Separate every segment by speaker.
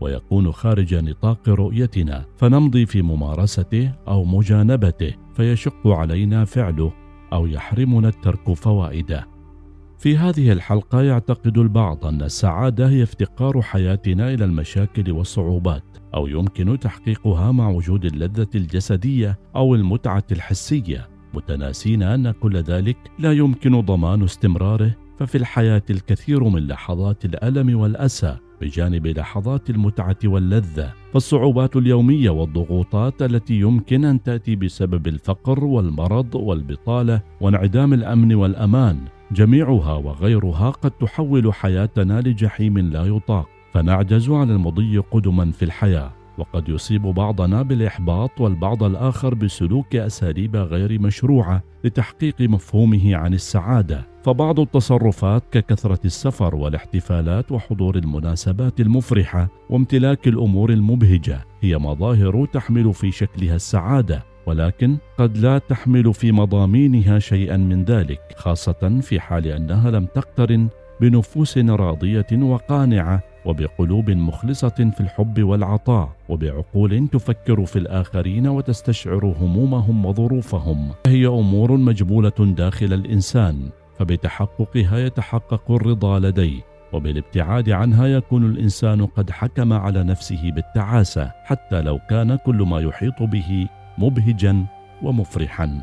Speaker 1: ويكون خارج نطاق رؤيتنا فنمضي في ممارسته أو مجانبته فيشق علينا فعله أو يحرمنا الترك فوائده. في هذه الحلقة يعتقد البعض أن السعادة هي افتقار حياتنا إلى المشاكل والصعوبات أو يمكن تحقيقها مع وجود اللذة الجسدية أو المتعة الحسية. متناسين أن كل ذلك لا يمكن ضمان استمراره ففي الحياة الكثير من لحظات الألم والأسى. بجانب لحظات المتعة واللذة فالصعوبات اليومية والضغوطات التي يمكن أن تأتي بسبب الفقر والمرض والبطالة وانعدام الأمن والأمان جميعها وغيرها قد تحول حياتنا لجحيم لا يطاق. فنعجز عن المضي قدما في الحياة وقد يصيب بعضنا بالإحباط والبعض الآخر بسلوك أساليب غير مشروعة لتحقيق مفهومه عن السعادة. فبعض التصرفات ككثرة السفر والاحتفالات وحضور المناسبات المفرحة وامتلاك الأمور المبهجة هي مظاهر تحمل في شكلها السعادة ولكن قد لا تحمل في مضامينها شيئا من ذلك خاصة في حال أنها لم تقترن بنفوس راضية وقانعة وبقلوب مخلصة في الحب والعطاء وبعقول تفكر في الآخرين وتستشعر همومهم وظروفهم. هي أمور مجبولة داخل الإنسان. فبتحققها يتحقق الرضا لديه وبالابتعاد عنها يكون الإنسان قد حكم على نفسه بالتعاسة حتى لو كان كل ما يحيط به مبهجا ومفرحا.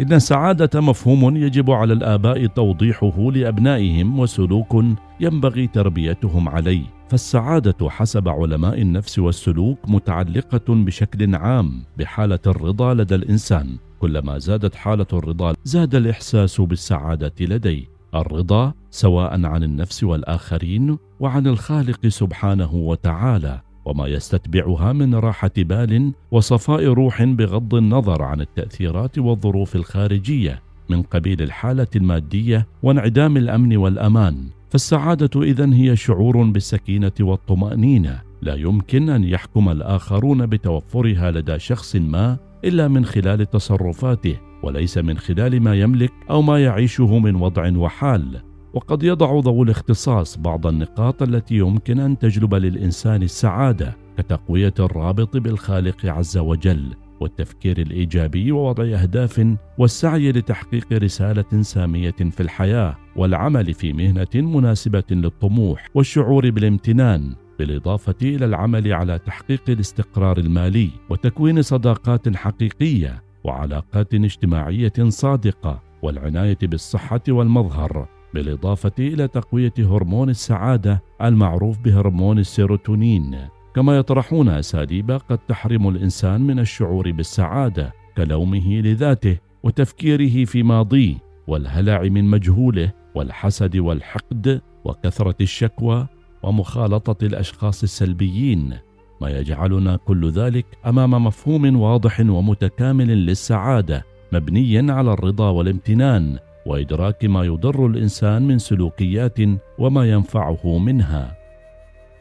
Speaker 1: إن السعادة مفهوم يجب على الآباء توضيحه لأبنائهم وسلوك ينبغي تربيتهم عليه فالسعادة حسب علماء النفس والسلوك متعلقة بشكل عام بحالة الرضا لدى الإنسان. كلما زادت حالة الرضا زاد الإحساس بالسعادة لديه الرضا سواء عن النفس والآخرين وعن الخالق سبحانه وتعالى وما يستتبعها من راحة بال وصفاء روح بغض النظر عن التأثيرات والظروف الخارجية. من قبيل الحالة المادية وانعدام الأمن والأمان فالسعادة اذا هي شعور بالسكينة والطمأنينة. لا يمكن أن يحكم الآخرون بتوفرها لدى شخص ما إلا من خلال تصرفاته وليس من خلال ما يملك أو ما يعيشه من وضع وحال. وقد يضع ذوو الاختصاص بعض النقاط التي يمكن أن تجلب للإنسان السعادة كتقوية الرابط بالخالق عز وجل والتفكير الإيجابي ووضع أهداف والسعي لتحقيق رسالة سامية في الحياة والعمل في مهنة مناسبة للطموح والشعور بالامتنان. بالاضافه إلى العمل على تحقيق الاستقرار المالي وتكوين صداقات حقيقية وعلاقات اجتماعية صادقة والعناية بالصحة والمظهر بالإضافة إلى تقوية هرمون السعادة المعروف بهرمون السيروتونين. كما يطرحون أساليب قد تحرم الإنسان من الشعور بالسعادة كلومه لذاته وتفكيره في ماضيه والهلع من مجهوله والحسد والحقد وكثرة الشكوى ومخالطة الأشخاص السلبيين ما يجعلنا كل ذلك أمام مفهوم واضح ومتكامل للسعادة مبني على الرضا والامتنان وإدراك ما يضر الإنسان من سلوكيات وما ينفعه منها.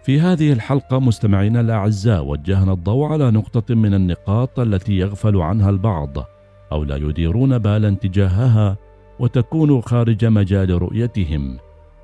Speaker 1: في هذه الحلقة مستمعينا الأعزاء وجهنا الضوء على نقطة من النقاط التي يغفل عنها البعض أو لا يديرون بالا تجاهها وتكون خارج مجال رؤيتهم.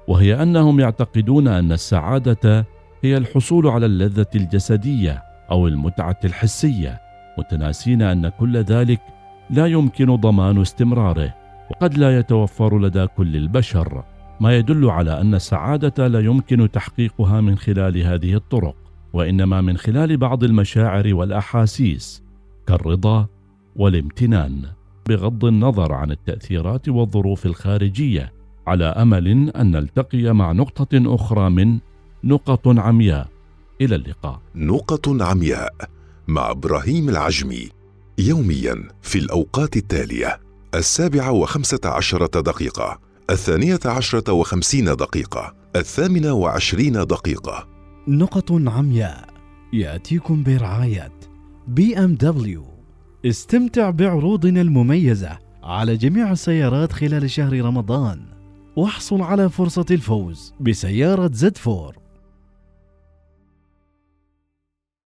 Speaker 1: وهي أنهم يعتقدون أن السعادة هي الحصول على اللذة الجسدية أو المتعة الحسية متناسين أن كل ذلك لا يمكن ضمان استمراره وقد لا يتوفر لدى كل البشر. ما يدل على أن السعادة لا يمكن تحقيقها من خلال هذه الطرق وإنما من خلال بعض المشاعر والأحاسيس كالرضا والامتنان بغض النظر عن التأثيرات والظروف الخارجية. على أمل أن نلتقي مع نقطة أخرى من نقط عمياء. إلى اللقاء.
Speaker 2: نقط عمياء مع إبراهيم العجمي يوميا في الأوقات التالية السابعة وخمسة عشرة دقيقة الثانية عشرة وخمسين دقيقة الثامنة وعشرين دقيقة.
Speaker 3: نقط عمياء يأتيكم برعاية BMW. استمتع بعروضنا المميزة على جميع السيارات خلال شهر رمضان. واحصل على فرصة الفوز بسيارة Z4.